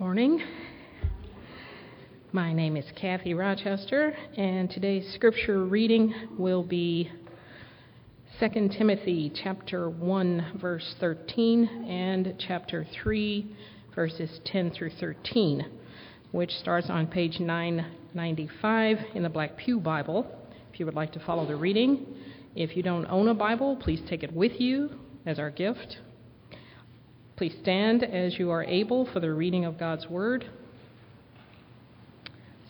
Morning. My name is Kathy Rochester, and today's scripture reading will be 2 Timothy chapter 1 verse 13 and chapter 3 verses 10 through 13, which starts on page 995 in the Black Pew Bible. If you would like to follow the reading, if you don't own a Bible, please take it with you as our gift. Please stand as you are able for the reading of God's Word.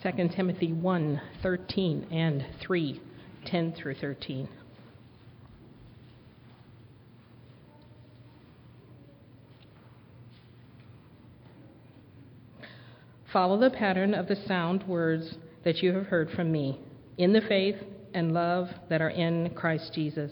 2 Timothy 1 13 and 3 10 through 13. Follow the pattern of the sound words that you have heard from me in the faith and love that are in Christ Jesus.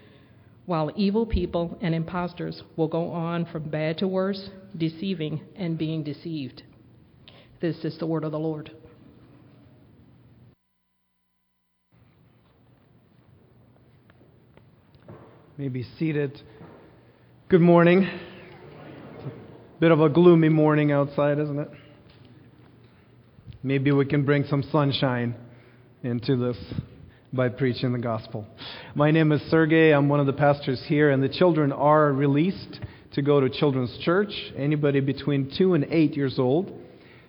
while evil people and impostors will go on from bad to worse, deceiving and being deceived. This is the word of the Lord. May be seated. Good morning. Bit of a gloomy morning outside, isn't it? Maybe we can bring some sunshine into this by preaching the gospel. My name is Sergey. I'm one of the pastors here, and the children are released to go to children's church. Anybody between two and eight years old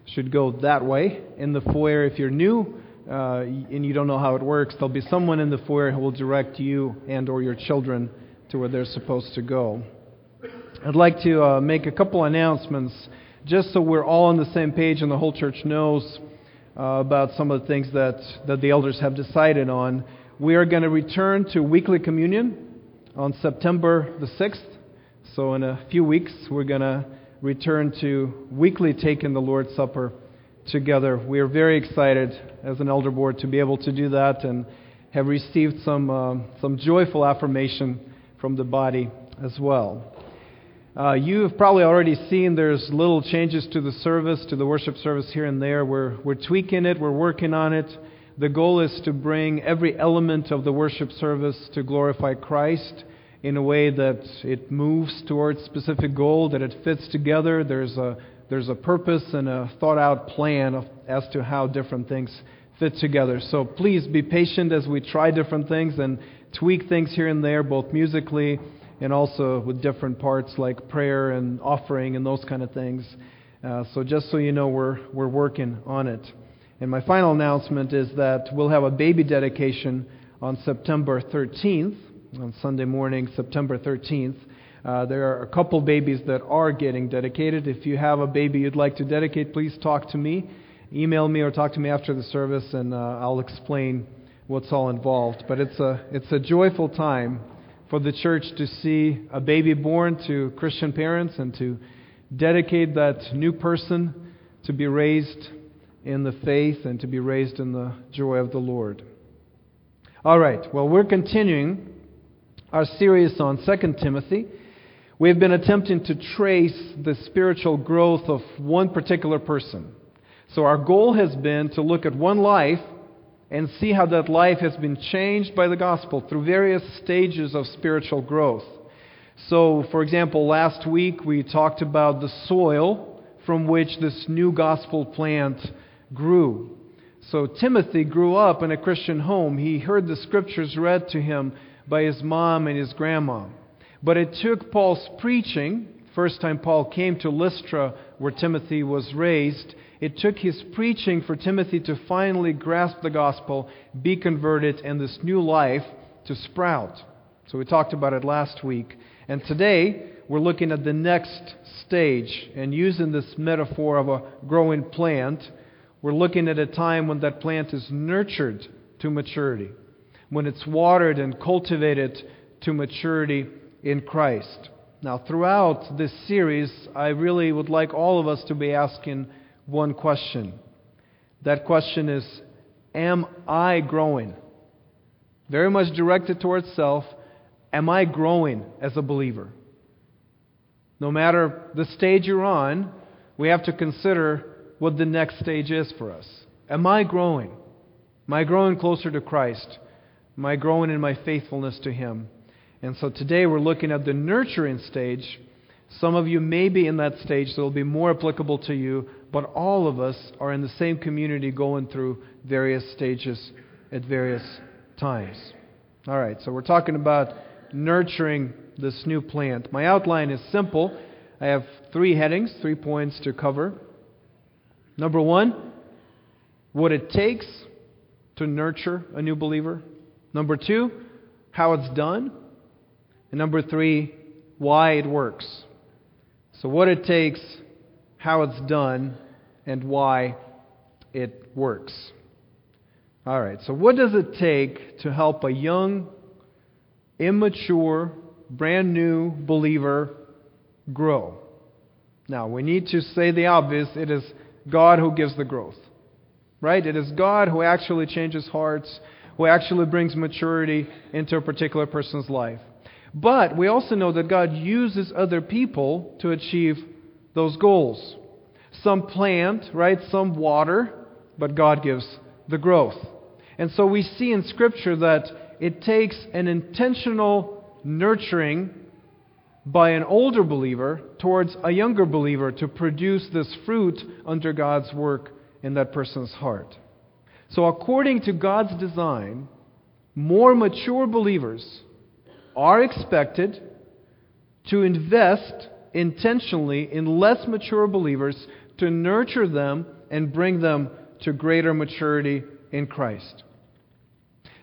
should go that way. In the foyer, if you're new uh, and you don't know how it works, there'll be someone in the foyer who will direct you and or your children to where they're supposed to go. I'd like to uh, make a couple announcements just so we're all on the same page and the whole church knows uh, about some of the things that, that the elders have decided on. We are going to return to weekly communion on September the 6th. So, in a few weeks, we're going to return to weekly taking the Lord's Supper together. We are very excited as an elder board to be able to do that and have received some, uh, some joyful affirmation from the body as well. Uh, you have probably already seen there's little changes to the service, to the worship service here and there. We're, we're tweaking it, we're working on it. The goal is to bring every element of the worship service to glorify Christ in a way that it moves towards specific goal, that it fits together. There's a, there's a purpose and a thought out plan of, as to how different things fit together. So please be patient as we try different things and tweak things here and there, both musically and also with different parts like prayer and offering and those kind of things. Uh, so just so you know, we're, we're working on it. And my final announcement is that we'll have a baby dedication on September 13th, on Sunday morning, September 13th. Uh, there are a couple babies that are getting dedicated. If you have a baby you'd like to dedicate, please talk to me. Email me or talk to me after the service, and uh, I'll explain what's all involved. But it's a, it's a joyful time for the church to see a baby born to Christian parents and to dedicate that new person to be raised in the faith and to be raised in the joy of the Lord. All right, well, we're continuing our series on 2 Timothy. We've been attempting to trace the spiritual growth of one particular person. So, our goal has been to look at one life and see how that life has been changed by the gospel through various stages of spiritual growth. So, for example, last week we talked about the soil from which this new gospel plant grew. So, Timothy grew up in a Christian home. He heard the scriptures read to him by his mom and his grandma. But it took Paul's preaching, first time Paul came to Lystra, where Timothy was raised, it took his preaching for Timothy to finally grasp the gospel, be converted, and this new life to sprout. So we talked about it last week. And today, we're looking at the next stage and using this metaphor of a growing plant. We're looking at a time when that plant is nurtured to maturity, when it's watered and cultivated to maturity in Christ. Now, throughout this series, I really would like all of us to be asking one question. That question is Am I growing? Very much directed towards self. Am I growing as a believer? No matter the stage you're on, we have to consider what the next stage is for us. Am I growing? Am I growing closer to Christ? Am I growing in my faithfulness to Him? And so today we're looking at the nurturing stage. Some of you may be in that stage so it'll be more applicable to you, but all of us are in the same community going through various stages at various times. All right, so we're talking about nurturing this new plant. My outline is simple. I have three headings, three points to cover. Number one, what it takes to nurture a new believer. Number two, how it's done. And number three, why it works. So, what it takes, how it's done, and why it works. All right, so what does it take to help a young, immature, brand new believer grow? Now, we need to say the obvious it is God who gives the growth. Right? It is God who actually changes hearts, who actually brings maturity into a particular person's life. But we also know that God uses other people to achieve those goals. Some plant, right? Some water, but God gives the growth. And so we see in Scripture that it takes an intentional nurturing by an older believer towards a younger believer to produce this fruit under God's work in that person's heart. So, according to God's design, more mature believers are expected to invest intentionally in less mature believers to nurture them and bring them to greater maturity in Christ.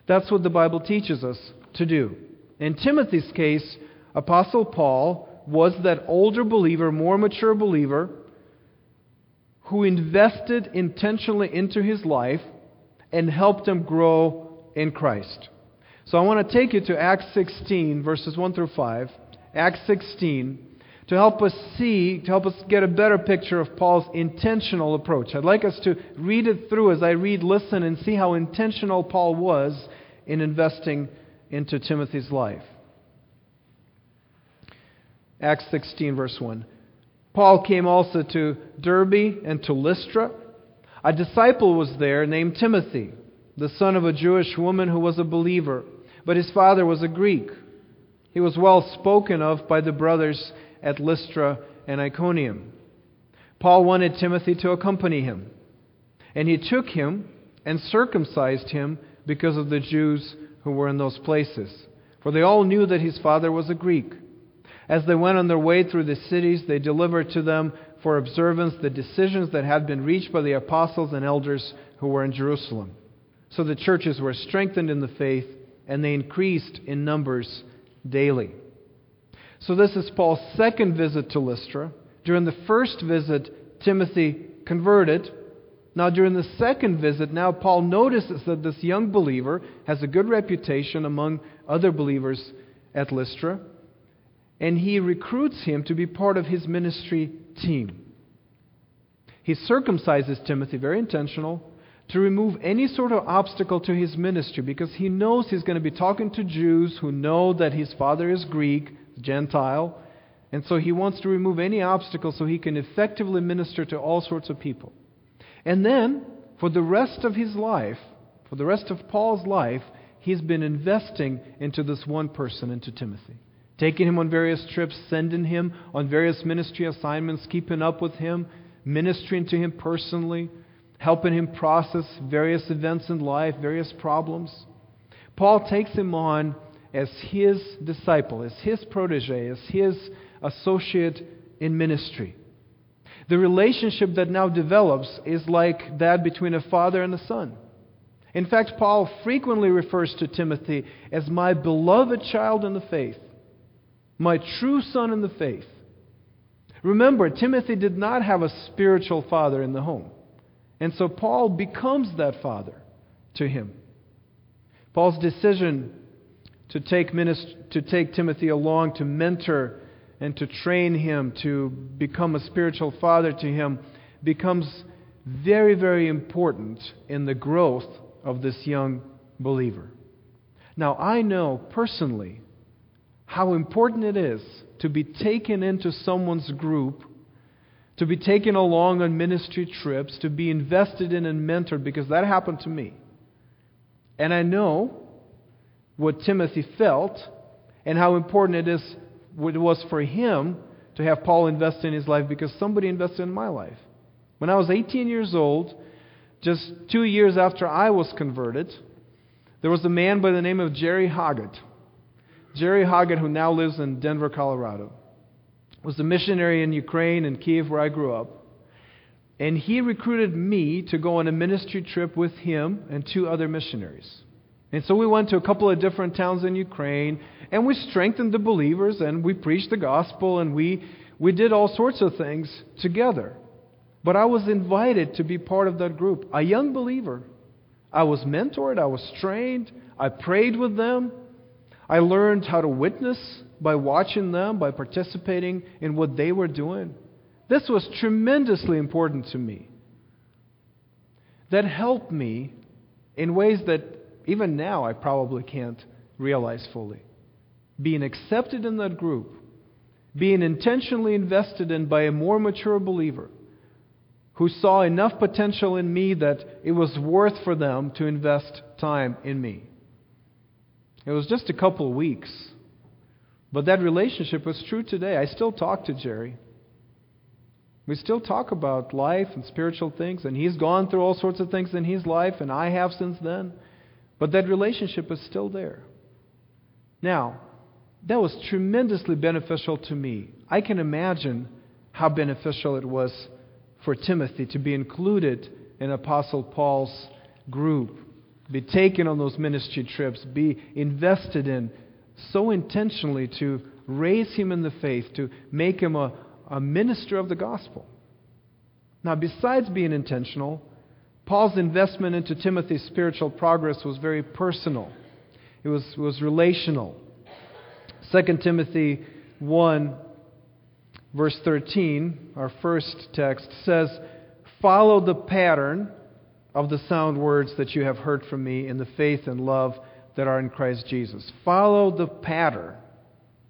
That's what the Bible teaches us to do. In Timothy's case, Apostle Paul was that older believer, more mature believer, who invested intentionally into his life and helped him grow in Christ. So I want to take you to Acts 16, verses 1 through 5. Acts 16, to help us see, to help us get a better picture of Paul's intentional approach. I'd like us to read it through as I read, listen, and see how intentional Paul was in investing into Timothy's life. Acts 16, verse 1. Paul came also to Derbe and to Lystra. A disciple was there named Timothy, the son of a Jewish woman who was a believer, but his father was a Greek. He was well spoken of by the brothers at Lystra and Iconium. Paul wanted Timothy to accompany him, and he took him and circumcised him because of the Jews who were in those places, for they all knew that his father was a Greek. As they went on their way through the cities, they delivered to them for observance the decisions that had been reached by the apostles and elders who were in Jerusalem. So the churches were strengthened in the faith, and they increased in numbers daily. So this is Paul's second visit to Lystra. During the first visit, Timothy converted. Now, during the second visit, now Paul notices that this young believer has a good reputation among other believers at Lystra and he recruits him to be part of his ministry team. He circumcises Timothy, very intentional, to remove any sort of obstacle to his ministry because he knows he's going to be talking to Jews who know that his father is Greek, Gentile, and so he wants to remove any obstacle so he can effectively minister to all sorts of people. And then, for the rest of his life, for the rest of Paul's life, he's been investing into this one person, into Timothy taking him on various trips, sending him on various ministry assignments, keeping up with him, ministering to him personally, helping him process various events in life, various problems. Paul takes him on as his disciple, as his protege, as his associate in ministry. The relationship that now develops is like that between a father and a son. In fact, Paul frequently refers to Timothy as my beloved child in the faith my true son in the faith. Remember, Timothy did not have a spiritual father in the home. And so Paul becomes that father to him. Paul's decision to take, to take Timothy along to mentor and to train him to become a spiritual father to him becomes very, very important in the growth of this young believer. Now, I know personally how important it is to be taken into someone's group, to be taken along on ministry trips, to be invested in and mentored, because that happened to me. And I know what Timothy felt and how important it is it was for him to have Paul invest in his life because somebody invested in my life. When I was 18 years old, just two years after I was converted, there was a man by the name of Jerry Hoggett. Jerry Hoggett, who now lives in Denver, Colorado, was a missionary in Ukraine and Kiev, where I grew up. And he recruited me to go on a ministry trip with him and two other missionaries. And so we went to a couple of different towns in Ukraine, and we strengthened the believers, and we preached the gospel, and we, we did all sorts of things together. But I was invited to be part of that group, a young believer. I was mentored, I was trained, I prayed with them. I learned how to witness by watching them, by participating in what they were doing. This was tremendously important to me. That helped me in ways that even now I probably can't realize fully. Being accepted in that group, being intentionally invested in by a more mature believer who saw enough potential in me that it was worth for them to invest time in me. It was just a couple of weeks, but that relationship was true today. I still talk to Jerry. We still talk about life and spiritual things, and he's gone through all sorts of things in his life, and I have since then. But that relationship is still there. Now, that was tremendously beneficial to me. I can imagine how beneficial it was for Timothy to be included in Apostle Paul's group, be taken on those ministry trips, be invested in so intentionally to raise him in the faith, to make him a, a minister of the gospel. Now, besides being intentional, Paul's investment into Timothy's spiritual progress was very personal, it was, was relational. 2 Timothy 1, verse 13, our first text, says, Follow the pattern of the sound words that you have heard from me in the faith and love that are in Christ Jesus. Follow the pattern.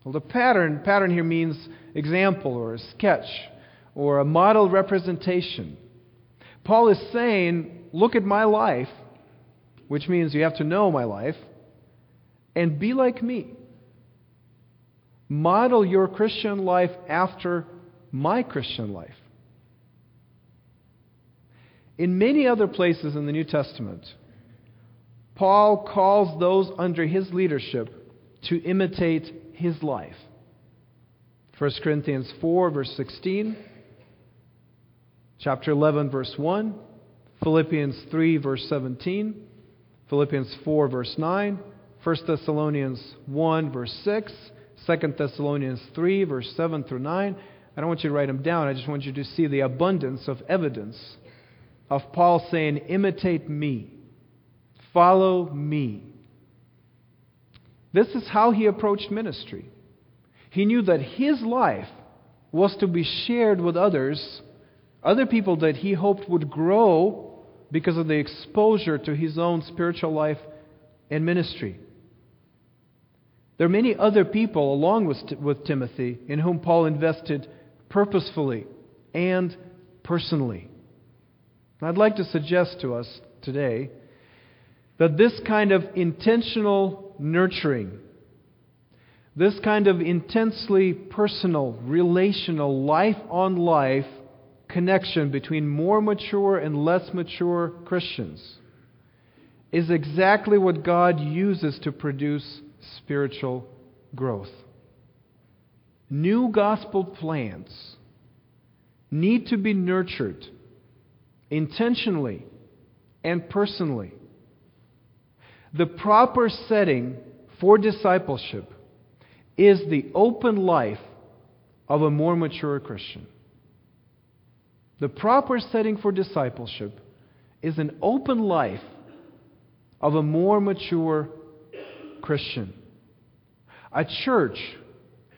Well, the pattern, pattern here means example or a sketch or a model representation. Paul is saying, look at my life, which means you have to know my life, and be like me. Model your Christian life after my Christian life. In many other places in the New Testament, Paul calls those under his leadership to imitate his life. 1 Corinthians 4, verse 16, chapter 11, verse 1, Philippians 3, verse 17, Philippians 4, verse 9, 1 Thessalonians 1, verse 6, 2 Thessalonians 3, verse 7 through 9. I don't want you to write them down. I just want you to see the abundance of evidence of Paul saying, Imitate me, follow me. This is how he approached ministry. He knew that his life was to be shared with others, other people that he hoped would grow because of the exposure to his own spiritual life and ministry. There are many other people along with, with Timothy in whom Paul invested purposefully and personally. I'd like to suggest to us today that this kind of intentional nurturing, this kind of intensely personal, relational, life on life connection between more mature and less mature Christians is exactly what God uses to produce spiritual growth. New gospel plants need to be nurtured intentionally and personally. The proper setting for discipleship is the open life of a more mature Christian. The proper setting for discipleship is an open life of a more mature Christian. A church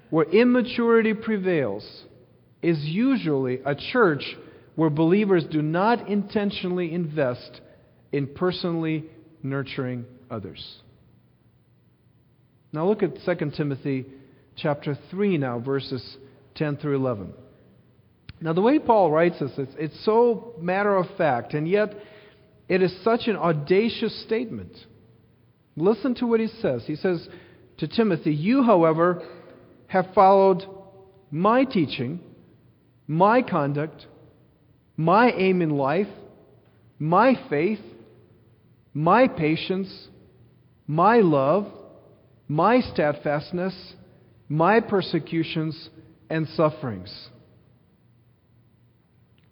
where immaturity prevails is usually a church where believers do not intentionally invest in personally nurturing others. Now look at 2 Timothy chapter 3 now, verses 10 through 11. Now, the way Paul writes this, it's, it's so matter of fact, and yet it is such an audacious statement. Listen to what he says. He says to Timothy, You, however, have followed my teaching, my conduct, my aim in life, my faith, my patience, my love, my steadfastness, my persecutions and sufferings.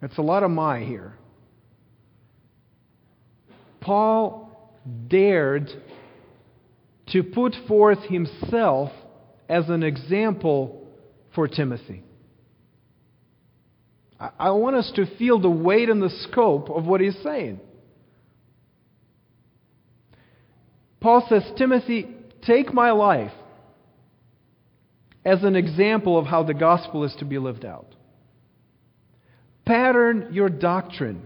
It's a lot of my here. Paul dared to put forth himself as an example for Timothy. I want us to feel the weight and the scope of what he's saying. Paul says, Timothy, take my life as an example of how the gospel is to be lived out. Pattern your doctrine,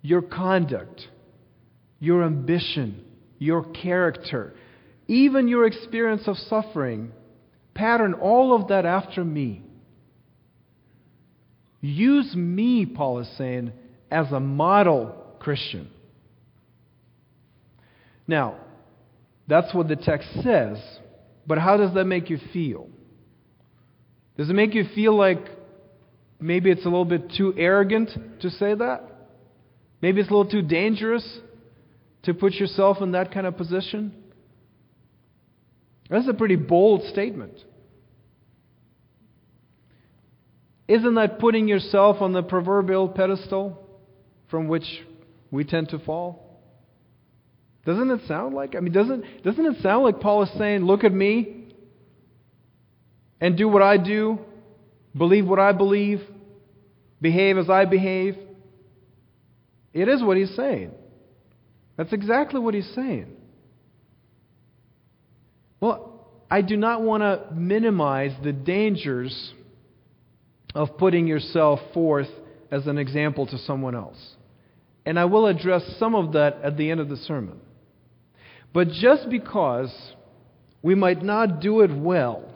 your conduct, your ambition, your character, even your experience of suffering. Pattern all of that after me. Use me, Paul is saying, as a model Christian. Now, that's what the text says, but how does that make you feel? Does it make you feel like maybe it's a little bit too arrogant to say that? Maybe it's a little too dangerous to put yourself in that kind of position? That's a pretty bold statement. Isn't that putting yourself on the proverbial pedestal from which we tend to fall? Doesn't it sound like? I mean, doesn't, doesn't it sound like Paul is saying, Look at me and do what I do, believe what I believe, behave as I behave? It is what he's saying. That's exactly what he's saying. Well, I do not want to minimize the dangers of putting yourself forth as an example to someone else. And I will address some of that at the end of the sermon. But just because we might not do it well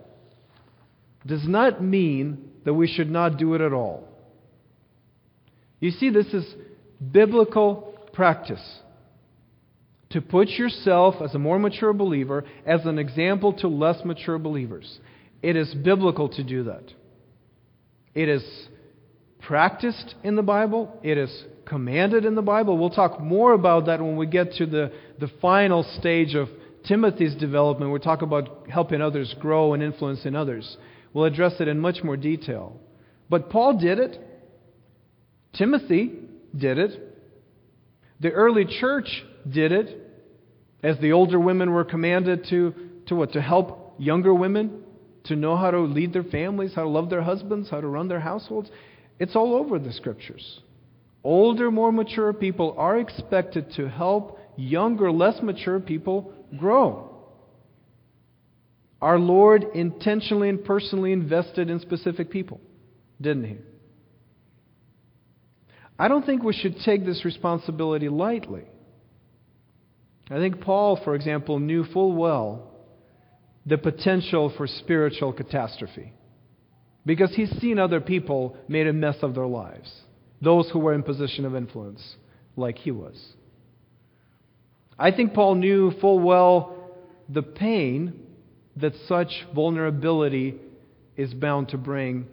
does not mean that we should not do it at all. You see, this is biblical practice. To put yourself as a more mature believer as an example to less mature believers. It is biblical to do that. It is practiced in the Bible, it is commanded in the Bible. We'll talk more about that when we get to the, the final stage of Timothy's development. We'll talk about helping others grow and influencing others. We'll address it in much more detail. But Paul did it. Timothy did it. The early church did it. As the older women were commanded to, to what? To help younger women to know how to lead their families, how to love their husbands, how to run their households. It's all over the scriptures. Older, more mature people are expected to help younger, less mature people grow. Our Lord intentionally and personally invested in specific people, didn't He? I don't think we should take this responsibility lightly. I think Paul, for example, knew full well the potential for spiritual catastrophe because he's seen other people made a mess of their lives those who were in position of influence, like he was. I think Paul knew full well the pain that such vulnerability is bound to bring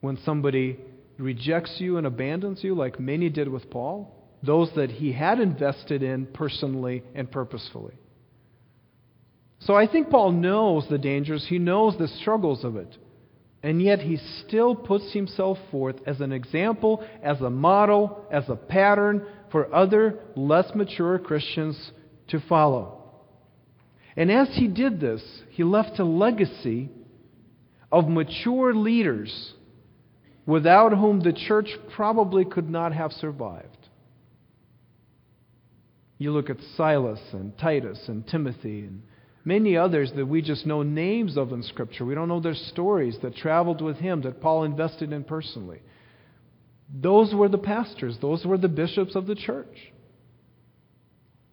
when somebody rejects you and abandons you, like many did with Paul, those that he had invested in personally and purposefully. So I think Paul knows the dangers, he knows the struggles of it. And yet he still puts himself forth as an example, as a model, as a pattern for other less mature Christians to follow. And as he did this, he left a legacy of mature leaders without whom the church probably could not have survived. You look at Silas and Titus and Timothy and many others that we just know names of in Scripture. We don't know their stories that traveled with him, that Paul invested in personally. Those were the pastors, those were the bishops of the church.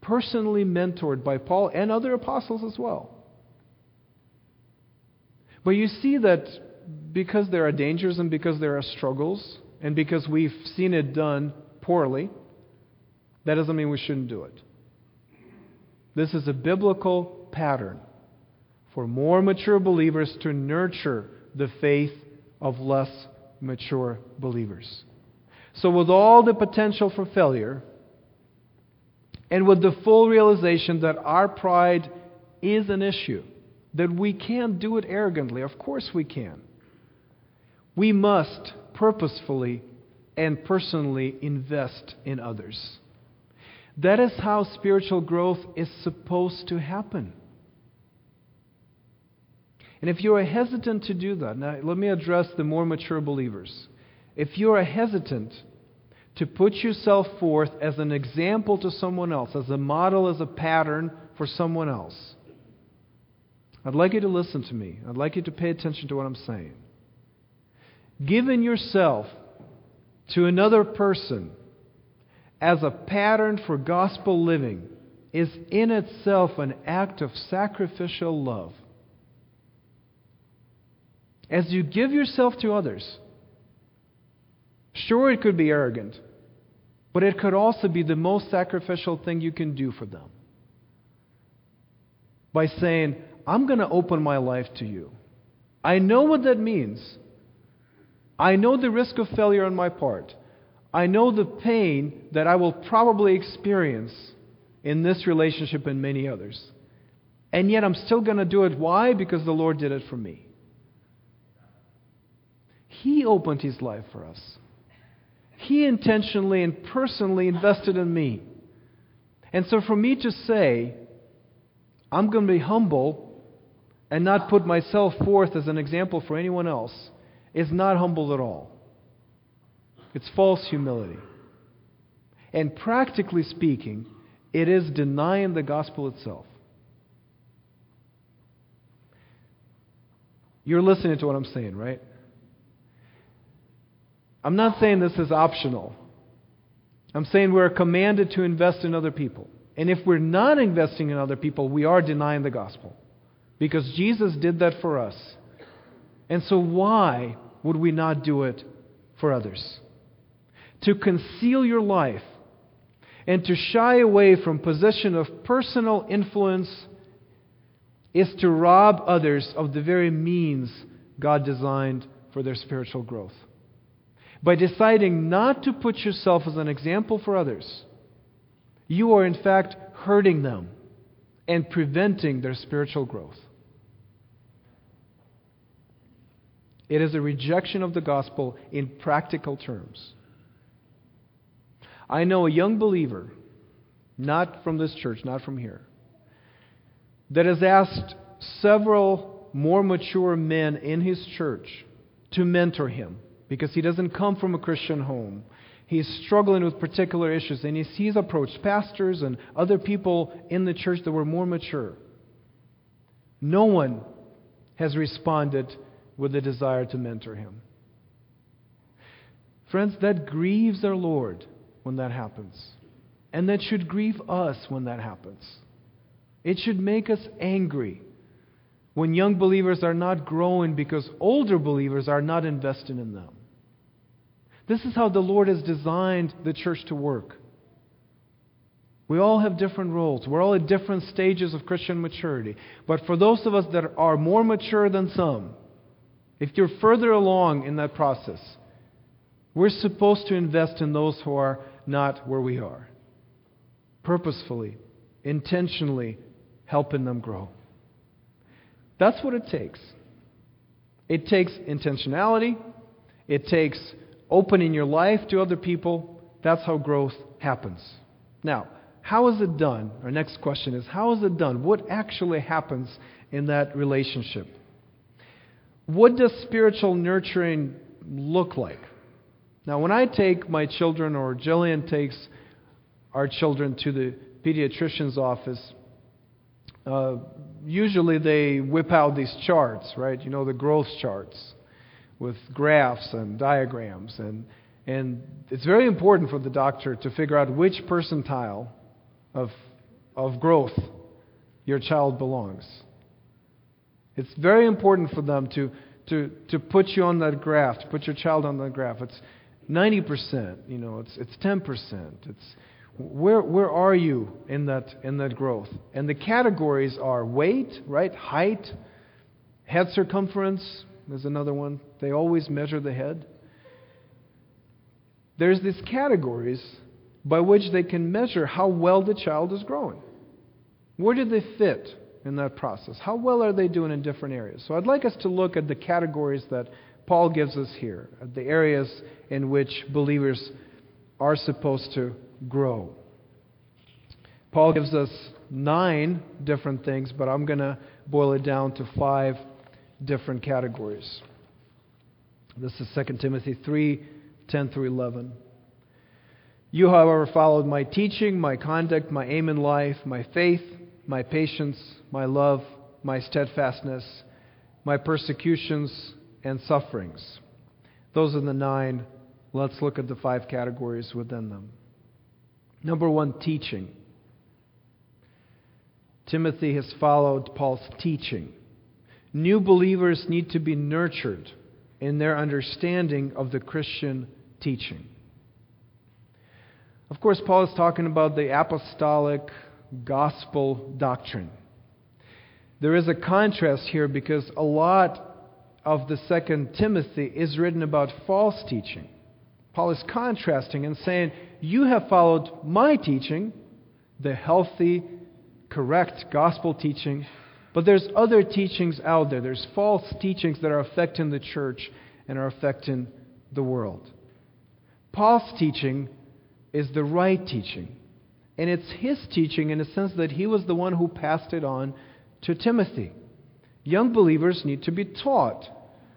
Personally mentored by Paul and other apostles as well. But you see that because there are dangers and because there are struggles, and because we've seen it done poorly, that doesn't mean we shouldn't do it. This is a biblical pattern for more mature believers to nurture the faith of less mature believers. So, with all the potential for failure, and with the full realization that our pride is an issue, that we can't do it arrogantly, of course we can, we must purposefully and personally invest in others. That is how spiritual growth is supposed to happen. And if you are hesitant to do that, now let me address the more mature believers. If you are hesitant to put yourself forth as an example to someone else, as a model, as a pattern for someone else, I'd like you to listen to me. I'd like you to pay attention to what I'm saying. Giving yourself to another person as a pattern for gospel living is in itself an act of sacrificial love. As you give yourself to others, sure, it could be arrogant, but it could also be the most sacrificial thing you can do for them. By saying, I'm going to open my life to you. I know what that means. I know the risk of failure on my part. I know the pain that I will probably experience in this relationship and many others. And yet I'm still going to do it. Why? Because the Lord did it for me. He opened His life for us. He intentionally and personally invested in me. And so for me to say, I'm going to be humble and not put myself forth as an example for anyone else is not humble at all. It's false humility. And practically speaking, it is denying the gospel itself. You're listening to what I'm saying, right? I'm not saying this is optional. I'm saying we're commanded to invest in other people. And if we're not investing in other people, we are denying the gospel. Because Jesus did that for us. And so, why would we not do it for others? To conceal your life and to shy away from position of personal influence is to rob others of the very means God designed for their spiritual growth. By deciding not to put yourself as an example for others, you are in fact hurting them and preventing their spiritual growth. It is a rejection of the gospel in practical terms. I know a young believer, not from this church, not from here, that has asked several more mature men in his church to mentor him because he doesn't come from a Christian home. He's struggling with particular issues, and he's approached pastors and other people in the church that were more mature. No one has responded with a desire to mentor him. Friends, that grieves our Lord when that happens. And that should grieve us when that happens. It should make us angry when young believers are not growing because older believers are not invested in them. This is how the Lord has designed the church to work. We all have different roles. We're all at different stages of Christian maturity. But for those of us that are more mature than some, if you're further along in that process, we're supposed to invest in those who are not where we are. Purposefully, intentionally helping them grow. That's what it takes. It takes intentionality, it takes opening your life to other people, that's how growth happens. Now, how is it done? Our next question is how is it done? What actually happens in that relationship? What does spiritual nurturing look like? Now, when I take my children, or Jillian takes our children to the pediatrician's office, uh, usually they whip out these charts, right? You know, the growth charts with graphs and diagrams. And, And it's very important for the doctor to figure out which percentile of, of growth your child belongs. It's very important for them to, to, to put you on that graph, to put your child on that graph. It's 90%, you know, it's, it's 10%. It's, where, where are you in that, in that growth? And the categories are weight, right? Height, head circumference, there's another one. They always measure the head. There's these categories by which they can measure how well the child is growing. Where do they fit in that process? How well are they doing in different areas? So I'd like us to look at the categories that Paul gives us here, the areas in which believers are supposed to grow. Paul gives us nine different things, but I'm going to boil it down to five different categories. This is 2 Timothy 3 10 through 11. You, however, followed my teaching, my conduct, my aim in life, my faith, my patience, my love, my steadfastness, my persecutions, and sufferings. Those are the nine. Let's look at the five categories within them. Number one, teaching. Timothy has followed Paul's teaching. New believers need to be nurtured in their understanding of the Christian teaching. Of course, Paul is talking about the apostolic gospel doctrine. There is a contrast here because a lot of the second Timothy is written about false teaching. Paul is contrasting and saying, You have followed my teaching, the healthy, correct gospel teaching, but there's other teachings out there. There's false teachings that are affecting the church and are affecting the world. Paul's teaching is the right teaching. And it's his teaching in a sense that he was the one who passed it on to Timothy. Young believers need to be taught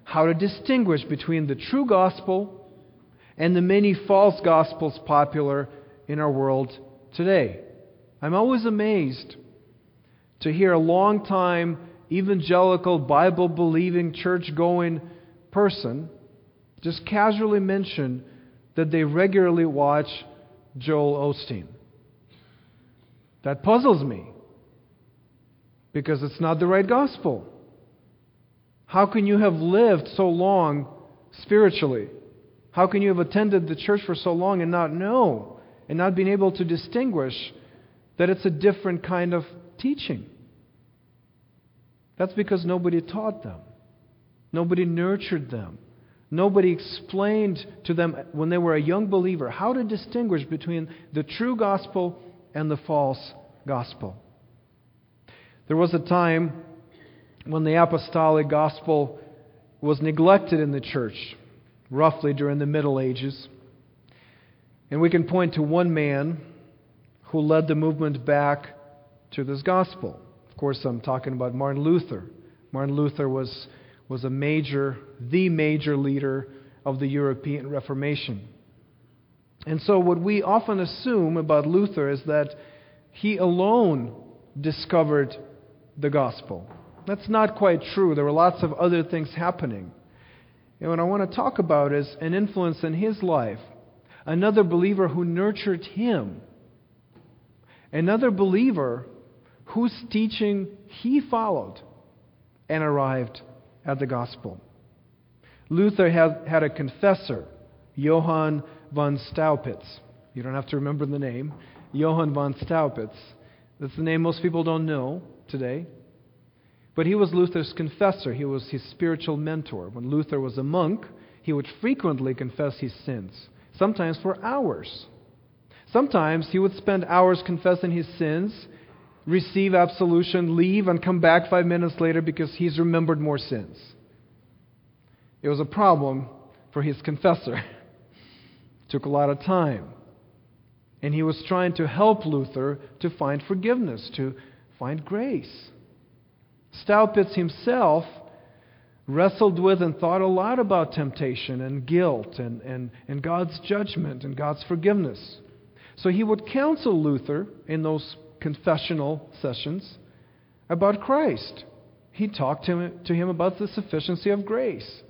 how to distinguish between the true gospel and the many false gospels popular in our world today. I'm always amazed to hear a long time evangelical, Bible believing, church going person just casually mention that they regularly watch Joel Osteen. That puzzles me because it's not the right gospel. How can you have lived so long spiritually? How can you have attended the church for so long and not know and not being able to distinguish that it's a different kind of teaching? That's because nobody taught them. Nobody nurtured them. Nobody explained to them when they were a young believer how to distinguish between the true gospel and the false gospel. There was a time when the apostolic gospel was neglected in the church, roughly during the Middle Ages. And we can point to one man who led the movement back to this gospel. Of course, I'm talking about Martin Luther. Martin Luther was, was a major, the major leader of the European Reformation. And so, what we often assume about Luther is that he alone discovered the gospel. That's not quite true. There were lots of other things happening. And what I want to talk about is an influence in his life, another believer who nurtured him, another believer whose teaching he followed and arrived at the gospel. Luther had, had a confessor, Johann von Staupitz. You don't have to remember the name. Johann von Staupitz. That's the name most people don't know today. But he was Luther's confessor. He was his spiritual mentor. When Luther was a monk, he would frequently confess his sins, sometimes for hours. Sometimes he would spend hours confessing his sins receive absolution, leave, and come back five minutes later because he's remembered more sins. It was a problem for his confessor. it took a lot of time. And he was trying to help Luther to find forgiveness, to find grace. Staupitz himself wrestled with and thought a lot about temptation and guilt and, and, and God's judgment and God's forgiveness. So he would counsel Luther in those confessional sessions about Christ. He talked to him, to him about the sufficiency of grace.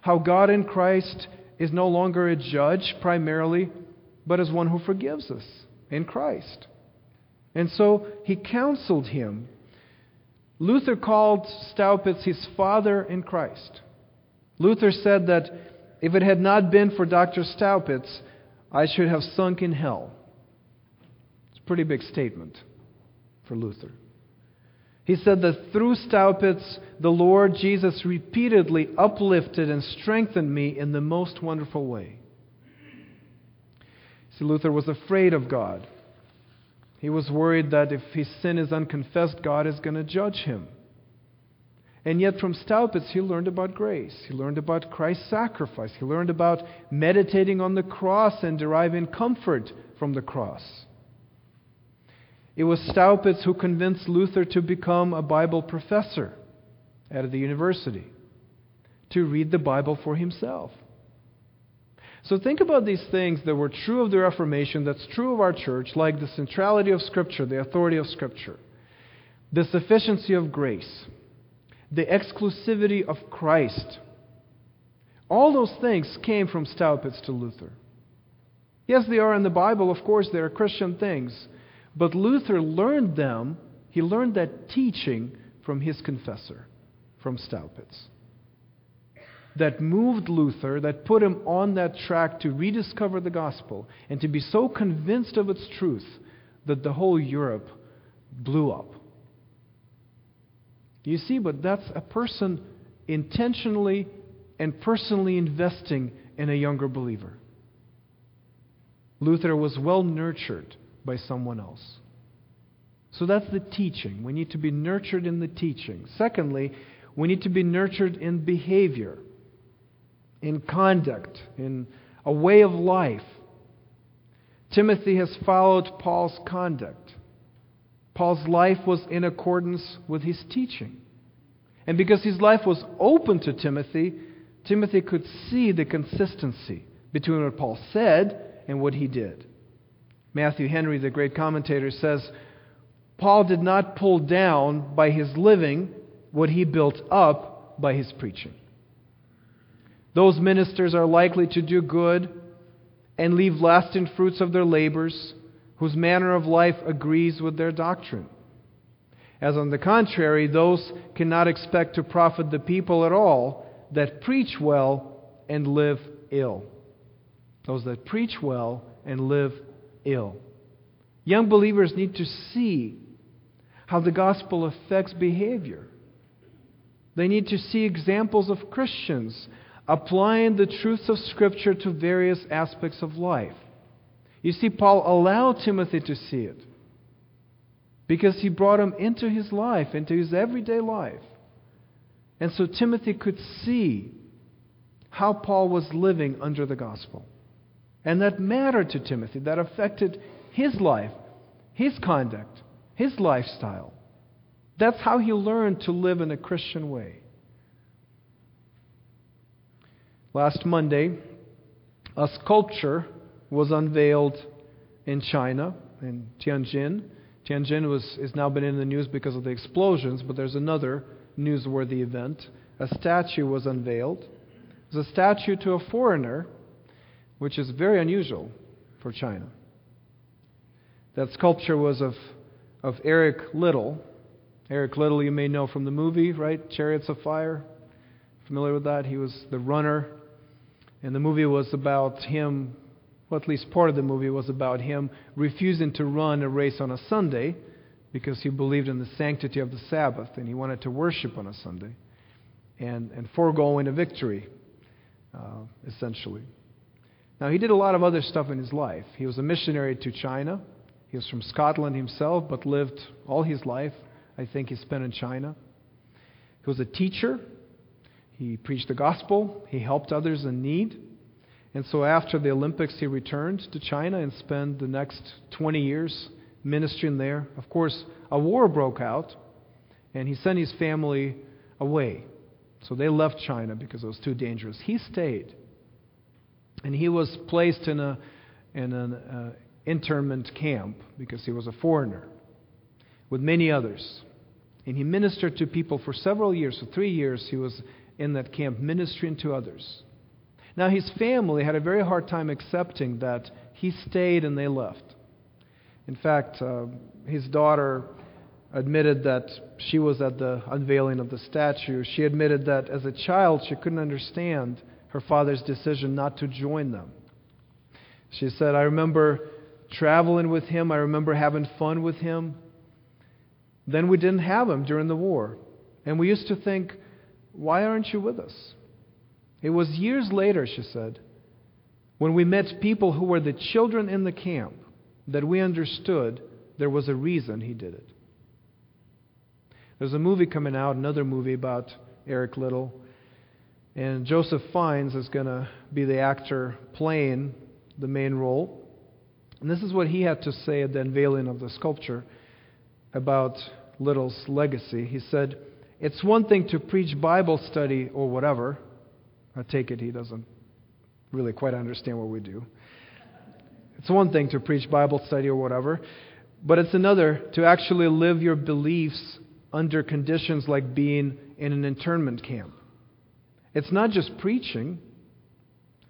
How God in Christ is no longer a judge primarily, but as one who forgives us in Christ. And so he counseled him. Luther called Staupitz his father in Christ. Luther said that if it had not been for Dr. Staupitz, I should have sunk in hell. It's a pretty big statement for Luther. He said that through Staupitz, the Lord Jesus repeatedly uplifted and strengthened me in the most wonderful way. See, Luther was afraid of God. He was worried that if his sin is unconfessed, God is going to judge him. And yet, from Staupitz, he learned about grace. He learned about Christ's sacrifice. He learned about meditating on the cross and deriving comfort from the cross. It was Staupitz who convinced Luther to become a Bible professor at the university, to read the Bible for himself. So think about these things that were true of the Reformation, that's true of our church, like the centrality of Scripture, the authority of Scripture, the sufficiency of grace, the exclusivity of Christ. All those things came from Staupitz to Luther. Yes, they are in the Bible, of course, they are Christian things. But Luther learned them, he learned that teaching from his confessor, from Staupitz. That moved Luther, that put him on that track to rediscover the gospel and to be so convinced of its truth that the whole Europe blew up. You see, but that's a person intentionally and personally investing in a younger believer. Luther was well nurtured by someone else. So that's the teaching. We need to be nurtured in the teaching. Secondly, we need to be nurtured in behavior, in conduct, in a way of life. Timothy has followed Paul's conduct. Paul's life was in accordance with his teaching. And because his life was open to Timothy, Timothy could see the consistency between what Paul said and what he did. Matthew Henry, the great commentator, says Paul did not pull down by his living what he built up by his preaching. Those ministers are likely to do good and leave lasting fruits of their labors, whose manner of life agrees with their doctrine. As on the contrary, those cannot expect to profit the people at all that preach well and live ill. Those that preach well and live ill. Young believers need to see how the gospel affects behavior. They need to see examples of Christians applying the truths of Scripture to various aspects of life. You see, Paul allowed Timothy to see it because he brought him into his life, into his everyday life. And so Timothy could see how Paul was living under the gospel. And that mattered to Timothy, that affected his life, his conduct, his lifestyle. That's how he learned to live in a Christian way. Last Monday, a sculpture was unveiled in China, in Tianjin. Tianjin was, has now been in the news because of the explosions, but there's another newsworthy event. A statue was unveiled. It was a statue to a foreigner, which is very unusual for China. That sculpture was of, of Eric Liddell. Eric Liddell, you may know from the movie, right? Chariots of Fire. Familiar with that? He was the runner and the movie was about him, well, at least part of the movie was about him refusing to run a race on a Sunday because he believed in the sanctity of the Sabbath and he wanted to worship on a Sunday and, and foregoing a victory, uh, essentially. Now, he did a lot of other stuff in his life. He was a missionary to China. He was from Scotland himself, but lived all his life, I think, he spent in China. He was a teacher. He preached the gospel, he helped others in need. And so after the Olympics, he returned to China and spent the next 20 years ministering there. Of course, a war broke out, and he sent his family away. So they left China because it was too dangerous. He stayed. And he was placed in, a, in an uh, internment camp because he was a foreigner with many others. And he ministered to people for several years. For three years, he was in that camp ministering to others. Now, his family had a very hard time accepting that he stayed and they left. In fact, uh, his daughter admitted that she was at the unveiling of the statue. She admitted that as a child, she couldn't understand her father's decision not to join them. She said, I remember traveling with him, I remember having fun with him. Then we didn't have him during the war. And we used to think, why aren't you with us? It was years later, she said, when we met people who were the children in the camp, that we understood there was a reason he did it. There's a movie coming out, another movie about Eric Liddell, and Joseph Fiennes is going to be the actor playing the main role. And this is what he had to say at the unveiling of the sculpture about Liddell's legacy. He said, It's one thing to preach Bible study or whatever. I take it he doesn't really quite understand what we do. It's one thing to preach Bible study or whatever, but it's another to actually live your beliefs under conditions like being in an internment camp. It's not just preaching,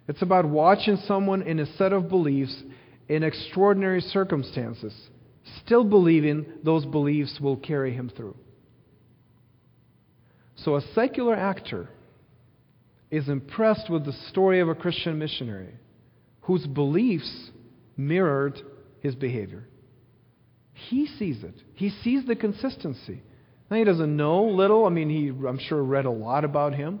it's about watching someone in a set of beliefs in extraordinary circumstances, still believing those beliefs will carry him through. So a secular actor is impressed with the story of a Christian missionary whose beliefs mirrored his behavior. He sees it. He sees the consistency. Now, he doesn't know Liddell. I mean, he, I'm sure, read a lot about him.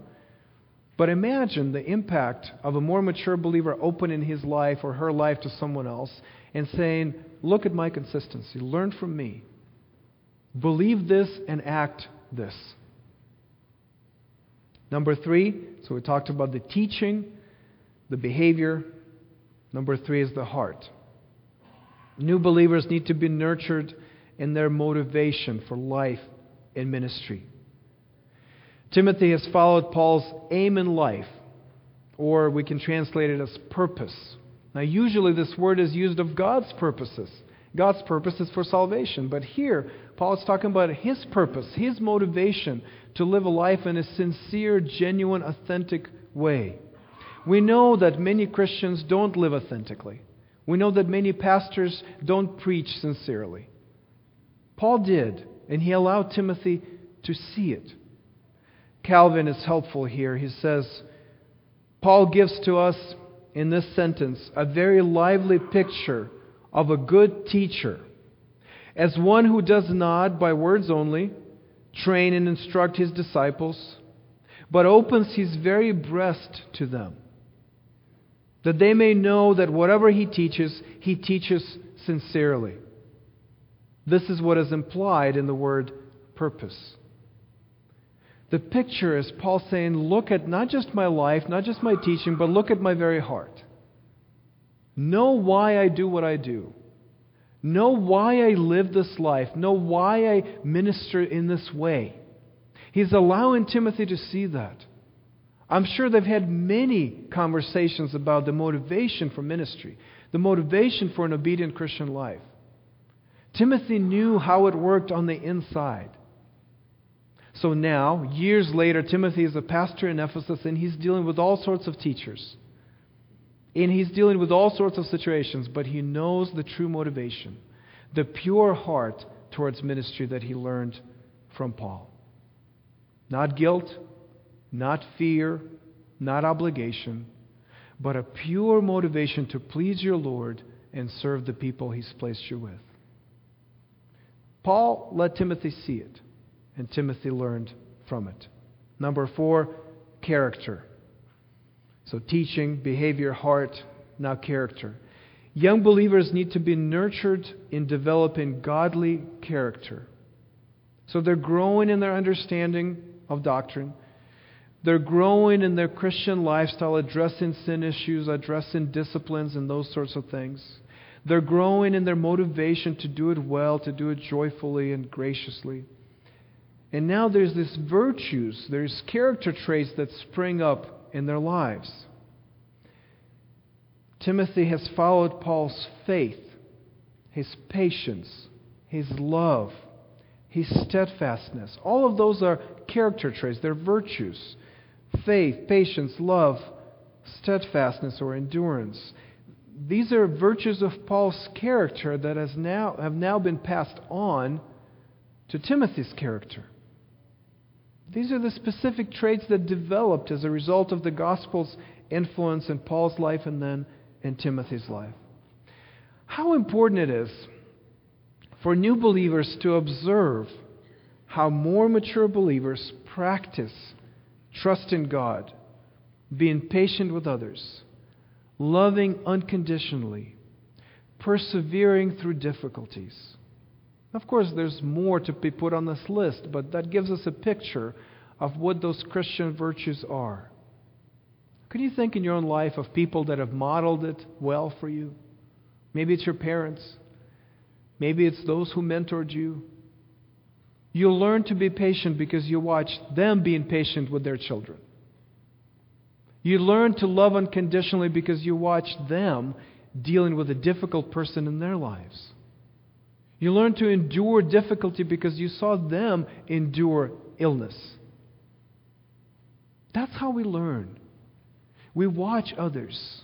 But imagine the impact of a more mature believer opening his life or her life to someone else and saying, Look at my consistency. Learn from me. Believe this and act this. Number three, so we talked about the teaching, the behavior. Number three is the heart. New believers need to be nurtured in their motivation for life and ministry. Timothy has followed Paul's aim in life, or we can translate it as purpose. Now, usually this word is used of God's purposes. God's purpose is for salvation. But here, Paul is talking about his purpose, his motivation to live a life in a sincere, genuine, authentic way. We know that many Christians don't live authentically. We know that many pastors don't preach sincerely. Paul did, and he allowed Timothy to see it. Calvin is helpful here. He says, Paul gives to us in this sentence a very lively picture of a good teacher as one who does not, by words only, train and instruct his disciples, but opens his very breast to them, that they may know that whatever he teaches, he teaches sincerely. This is what is implied in the word purpose. The picture is Paul saying, Look at not just my life, not just my teaching, but look at my very heart. Know why I do what I do. Know why I live this life. Know why I minister in this way. He's allowing Timothy to see that. I'm sure they've had many conversations about the motivation for ministry, the motivation for an obedient Christian life. Timothy knew how it worked on the inside. So now, years later, Timothy is a pastor in Ephesus and he's dealing with all sorts of teachers. And he's dealing with all sorts of situations, but he knows the true motivation, the pure heart towards ministry that he learned from Paul. Not guilt, not fear, not obligation, but a pure motivation to please your Lord and serve the people he's placed you with. Paul let Timothy see it and Timothy learned from it. Number four, character. So, teaching, behavior, heart, now character. Young believers need to be nurtured in developing godly character. So, they're growing in their understanding of doctrine. They're growing in their Christian lifestyle, addressing sin issues, addressing disciplines, and those sorts of things. They're growing in their motivation to do it well, to do it joyfully and graciously. And now there's this virtues, there's character traits that spring up in their lives. Timothy has followed Paul's faith, his patience, his love, his steadfastness. All of those are character traits, they're virtues. Faith, patience, love, steadfastness or endurance. These are virtues of Paul's character that has now, have now been passed on to Timothy's character. These are the specific traits that developed as a result of the gospel's influence in Paul's life and then in Timothy's life. How important it is for new believers to observe how more mature believers practice trust in God, being patient with others, loving unconditionally, persevering through difficulties. Of course, there's more to be put on this list, but that gives us a picture of what those Christian virtues are. Can you think in your own life of people that have modeled it well for you? Maybe it's your parents. Maybe it's those who mentored you. You'll learn to be patient because you watched them being patient with their children. You learn to love unconditionally because you watched them dealing with a difficult person in their lives. You learn to endure difficulty because you saw them endure illness. That's how we learn. We watch others.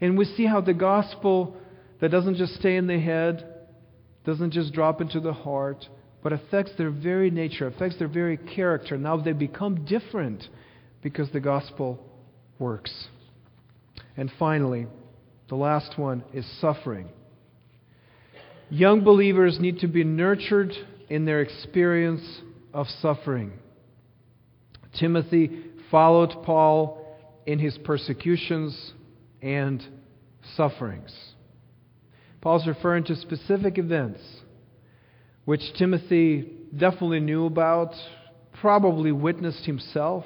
And we see how the gospel that doesn't just stay in the head, doesn't just drop into the heart, but affects their very nature, affects their very character. Now they become different because the gospel works. And finally, the last one is suffering. Young believers need to be nurtured in their experience of suffering. Timothy followed Paul in his persecutions and sufferings. Paul's referring to specific events which Timothy definitely knew about, probably witnessed himself.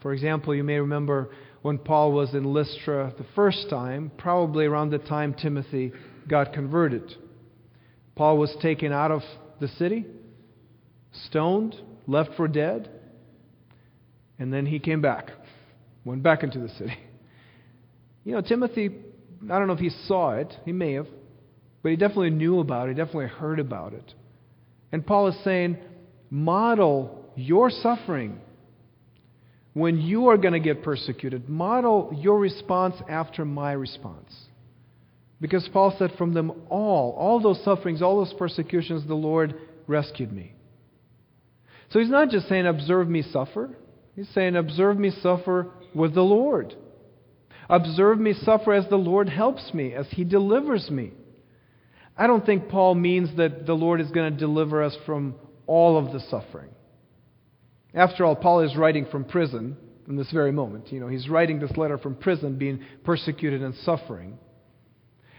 For example, you may remember when Paul was in Lystra the first time, probably around the time Timothy got converted. Paul was taken out of the city, stoned, left for dead, and then he came back, went back into the city. You know, Timothy, I don't know if he saw it, he may have, but he definitely knew about it, he definitely heard about it. And Paul is saying, model your suffering when you are going to get persecuted. Model your response after my response. Because Paul said, From them all, all those sufferings, all those persecutions, the Lord rescued me. So he's not just saying, Observe me suffer. He's saying, Observe me suffer with the Lord. Observe me suffer as the Lord helps me, as he delivers me. I don't think Paul means that the Lord is going to deliver us from all of the suffering. After all, Paul is writing from prison in this very moment. You know, he's writing this letter from prison, being persecuted and suffering.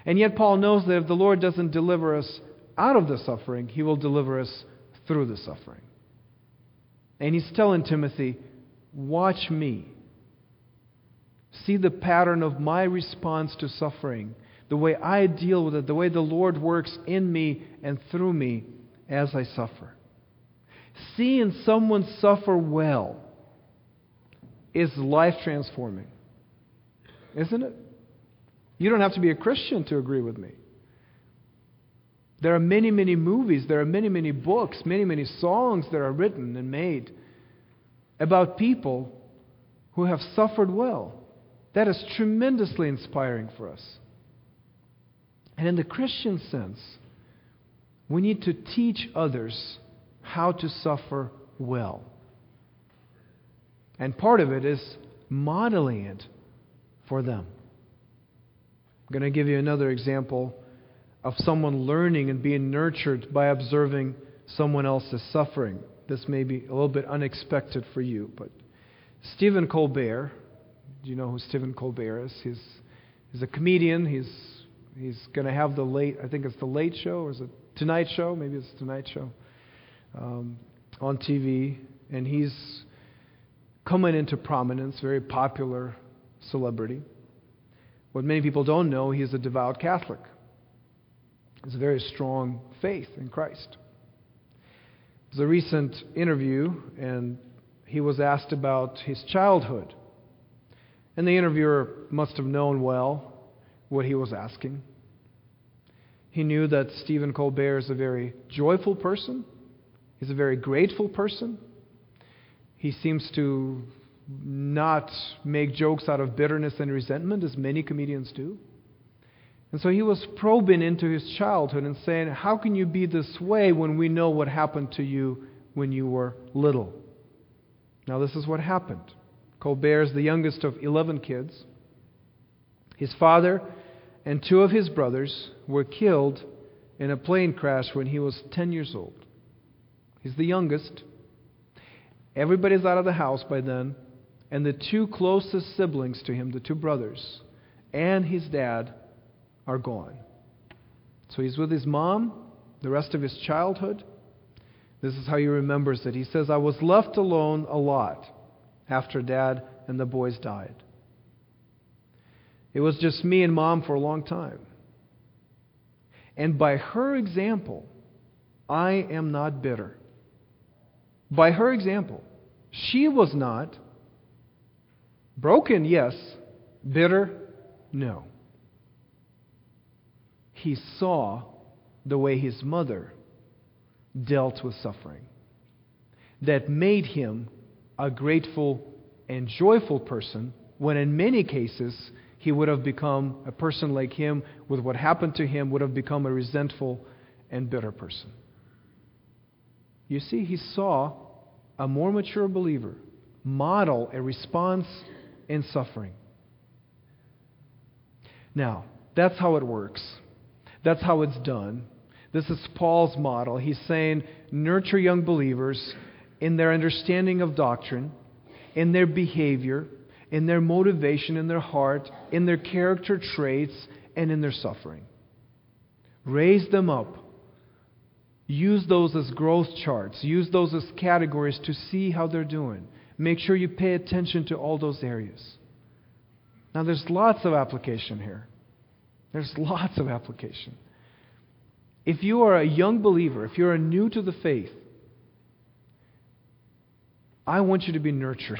And yet, Paul knows that if the Lord doesn't deliver us out of the suffering, he will deliver us through the suffering. And he's telling Timothy, Watch me. See the pattern of my response to suffering, the way I deal with it, the way the Lord works in me and through me as I suffer. Seeing someone suffer well is life transforming, isn't it? You don't have to be a Christian to agree with me. There are many, many movies, there are many, many books, many, many songs that are written and made about people who have suffered well. That is tremendously inspiring for us. And in the Christian sense, we need to teach others how to suffer well. And part of it is modeling it for them. I'm going to give you another example of someone learning and being nurtured by observing someone else's suffering. This may be a little bit unexpected for you, but Stephen Colbert, do you know who Stephen Colbert is? He's, he's a comedian. He's, he's going to have the late, I think it's the Late Show, or is it Tonight Show? Maybe it's Tonight Show um, on TV. And he's coming into prominence, very popular celebrity. What many people don't know, he is a devout Catholic. He has a very strong faith in Christ. There's a recent interview, and he was asked about his childhood. And the interviewer must have known well what he was asking. He knew that Stephen Colbert is a very joyful person, he's a very grateful person. He seems to not make jokes out of bitterness and resentment, as many comedians do. And so he was probing into his childhood and saying, How can you be this way when we know what happened to you when you were little? Now, this is what happened. Colbert is the youngest of 11 kids. His father and two of his brothers were killed in a plane crash when he was 10 years old. He's the youngest. Everybody's out of the house by then, and the two closest siblings to him, the two brothers, and his dad, are gone. So he's with his mom the rest of his childhood. This is how he remembers it. He says, I was left alone a lot after dad and the boys died. It was just me and mom for a long time. And by her example, I am not bitter. By her example, she was not broken, yes, bitter, no. He saw the way his mother dealt with suffering that made him a grateful and joyful person when in many cases he would have become a person like him with what happened to him would have become a resentful and bitter person you see he saw a more mature believer model a response in suffering now that's how it works that's how it's done this is Paul's model. He's saying, nurture young believers in their understanding of doctrine, in their behavior, in their motivation, in their heart, in their character traits, and in their suffering. Raise them up. Use those as growth charts. Use those as categories to see how they're doing. Make sure you pay attention to all those areas. Now, there's lots of application here. There's lots of application. If you are a young believer, if you're new to the faith, I want you to be nurtured.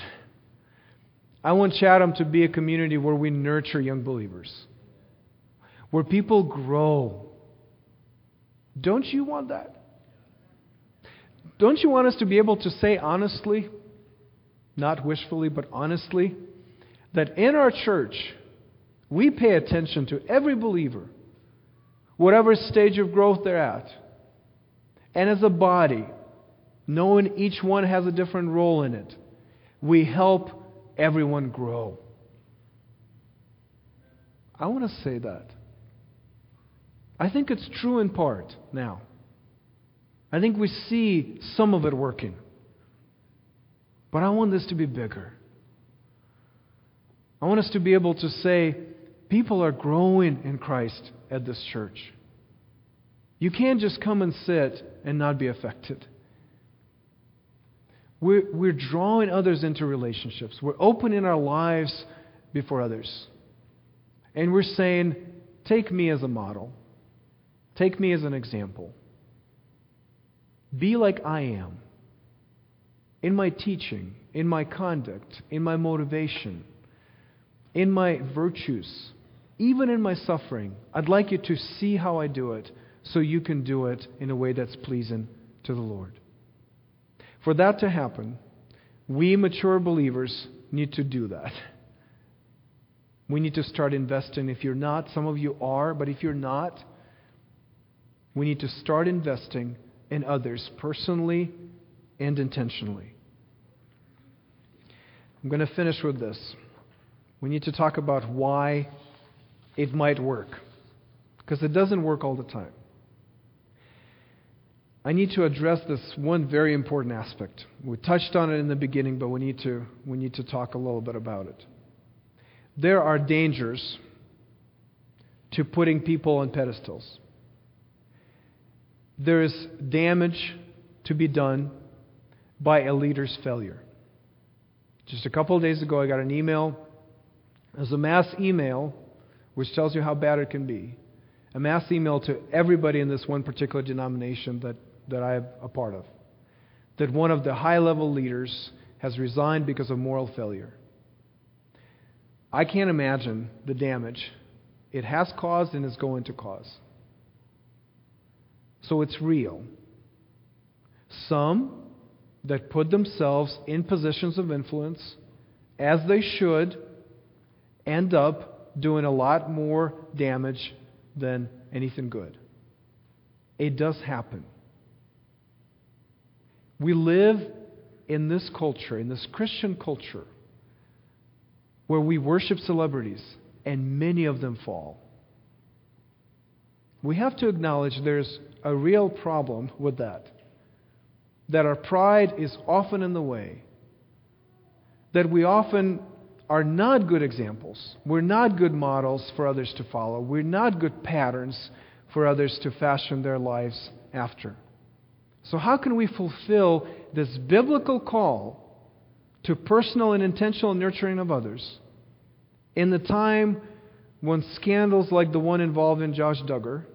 I want Chatham to be a community where we nurture young believers, where people grow. Don't you want that? Don't you want us to be able to say honestly, not wishfully, but honestly, that in our church, we pay attention to every believer whatever stage of growth they're at. And as a body, knowing each one has a different role in it, we help everyone grow. I want to say that. I think it's true in part now. I think we see some of it working. But I want this to be bigger. I want us to be able to say, people are growing in Christ at this church. You can't just come and sit and not be affected. We're, we're drawing others into relationships. We're opening our lives before others. And we're saying, take me as a model. Take me as an example. Be like I am in my teaching, in my conduct, in my motivation, in my virtues, even in my suffering. I'd like you to see how I do it so you can do it in a way that's pleasing to the Lord. For that to happen, we mature believers need to do that. We need to start investing. If you're not, some of you are, but if you're not, we need to start investing in others personally and intentionally. I'm going to finish with this. We need to talk about why it might work, because it doesn't work all the time. I need to address this one very important aspect. We touched on it in the beginning, but we need to, we need to talk a little bit about it. There are dangers to putting people on pedestals. There is damage to be done by a leader's failure. Just a couple of days ago, I got an email. It was a mass email, which tells you how bad it can be. A mass email to everybody in this one particular denomination that that I'm a part of. That one of the high level leaders has resigned because of moral failure. I can't imagine the damage it has caused and is going to cause. So it's real. Some that put themselves in positions of influence as they should, end up doing a lot more damage than anything good. It does happen. We live in this culture, in this Christian culture, where we worship celebrities, and many of them fall. We have to acknowledge there's a real problem with that. That our pride is often in the way. That we often are not good examples. We're not good models for others to follow. We're not good patterns for others to fashion their lives after. So, how can we fulfill this biblical call to personal and intentional nurturing of others in the time when scandals like the one involved in Josh Duggar,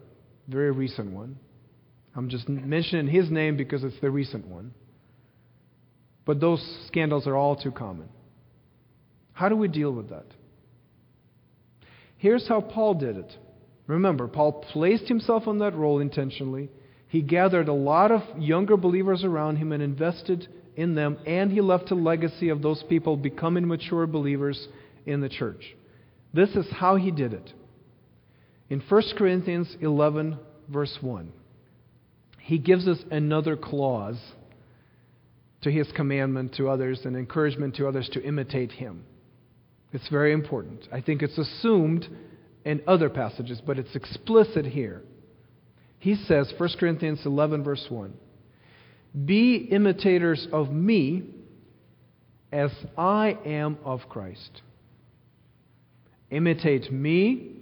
very recent one, I'm just mentioning his name because it's the recent one, but those scandals are all too common. How do we deal with that? Here's how Paul did it. Remember, Paul placed himself on that role intentionally. He gathered a lot of younger believers around him and invested in them, and he left a legacy of those people becoming mature believers in the church. This is how he did it. In 1 Corinthians 11, verse 1, he gives us another clause to his commandment to others and encouragement to others to imitate him. It's very important. I think it's assumed in other passages, but it's explicit here. He says, 1 Corinthians 11, verse 1 Be imitators of me as I am of Christ. Imitate me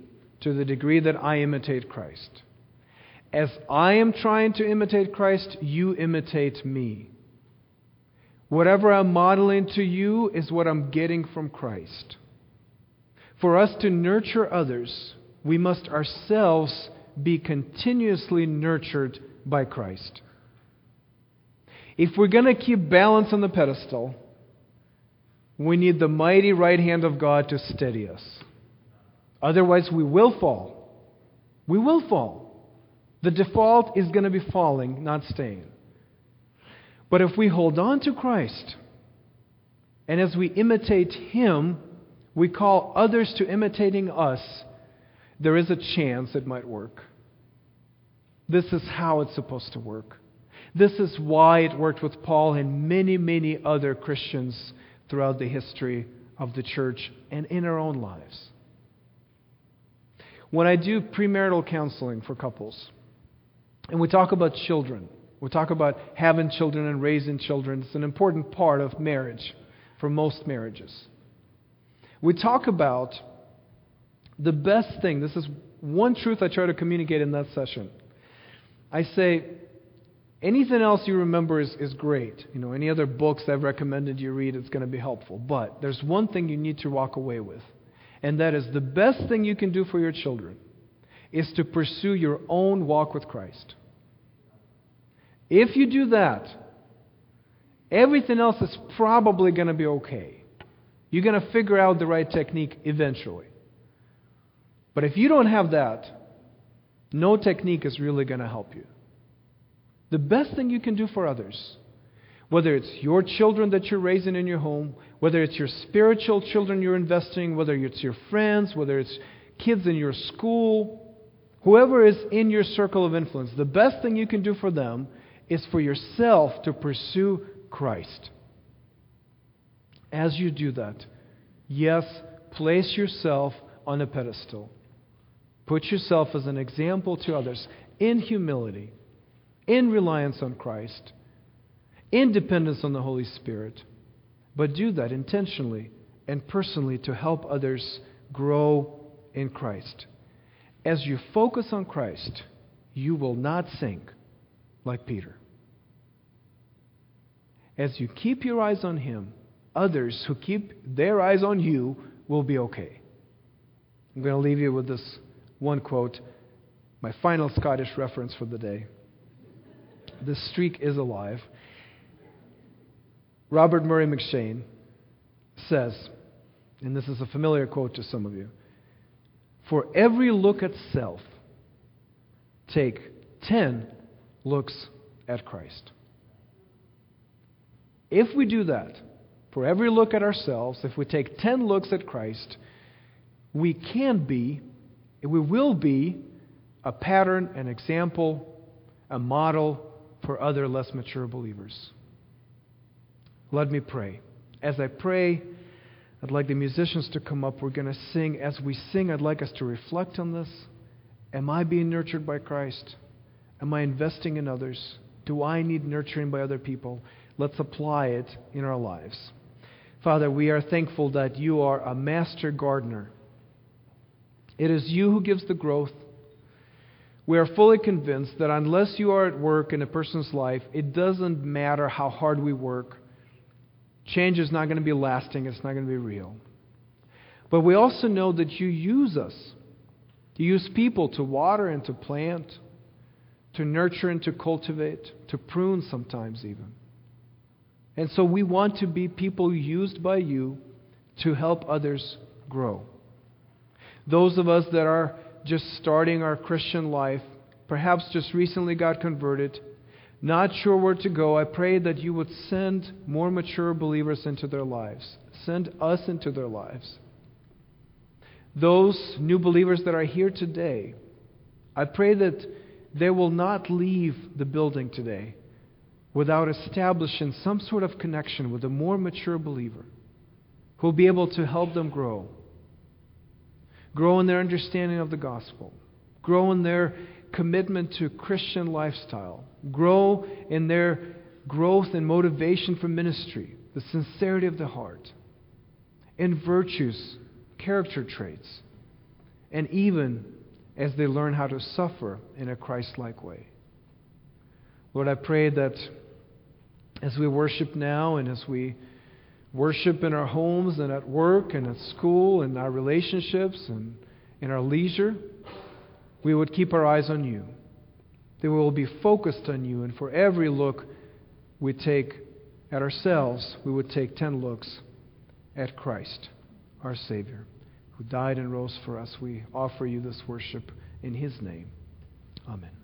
to the degree that I imitate Christ. As I am trying to imitate Christ, you imitate me. Whatever I'm modeling to you is what I'm getting from Christ. For us to nurture others, we must ourselves be continuously nurtured by Christ. If we're going to keep balance on the pedestal, we need the mighty right hand of God to steady us. Otherwise, we will fall. We will fall. The default is going to be falling, not staying. But if we hold on to Christ, and as we imitate Him, we call others to imitating us, there is a chance it might work. This is how it's supposed to work. This is why it worked with Paul and many, many other Christians throughout the history of the church and in our own lives. When I do premarital counseling for couples, and we talk about children, we talk about having children and raising children, it's an important part of marriage for most marriages. We talk about the best thing. This is one truth I try to communicate in that session. I say, anything else you remember is, is great. You know, any other books I've recommended you read, it's going to be helpful. But there's one thing you need to walk away with. And that is the best thing you can do for your children is to pursue your own walk with Christ. If you do that, everything else is probably going to be okay. You're going to figure out the right technique eventually. But if you don't have that, no technique is really going to help you. The best thing you can do for others, whether it's your children that you're raising in your home, whether it's your spiritual children you're investing, whether it's your friends, whether it's kids in your school, whoever is in your circle of influence, the best thing you can do for them is for yourself to pursue Christ. As you do that, yes, place yourself on a pedestal. Put yourself as an example to others in humility, in reliance on Christ, in dependence on the Holy Spirit. But do that intentionally and personally to help others grow in Christ. As you focus on Christ, you will not sink like Peter. As you keep your eyes on Him, others who keep their eyes on you will be okay. I'm going to leave you with this one quote, my final Scottish reference for the day. The streak is alive. Robert Murray M'Cheyne says, and this is a familiar quote to some of you For every look at self, take 10 looks at Christ. If we do that, for every look at ourselves, if we take 10 looks at Christ, we can be, we will be, a pattern, an example, a model for other less mature believers. Let me pray. As I pray, I'd like the musicians to come up. We're going to sing. As we sing, I'd like us to reflect on this. Am I being nurtured by Christ? Am I investing in others? Do I need nurturing by other people? Let's apply it in our lives. Father, we are thankful that you are a master gardener. It is you who gives the growth. We are fully convinced that unless you are at work in a person's life, it doesn't matter how hard we work. Change is not going to be lasting, it's not going to be real. But we also know that you use us. You use people to water and to plant, to nurture and to cultivate, to prune sometimes even. And so we want to be people used by you to help others grow. Those of us that are just starting our Christian life, perhaps just recently got converted, not sure where to go, I pray that you would send more mature believers into their lives. Send us into their lives. Those new believers that are here today, I pray that they will not leave the building today without establishing some sort of connection with a more mature believer who will be able to help them grow. Grow in their understanding of the gospel, grow in their commitment to Christian lifestyle, grow in their growth and motivation for ministry, the sincerity of the heart, in virtues, character traits, and even as they learn how to suffer in a Christ like way. Lord, I pray that as we worship now and as we worship in our homes and at work and at school and our relationships and in our leisure, we would keep our eyes on you. That we will be focused on you, and for every look we take at ourselves, we would take ten looks at Christ, our Savior, who died and rose for us. We offer you this worship in His name. Amen.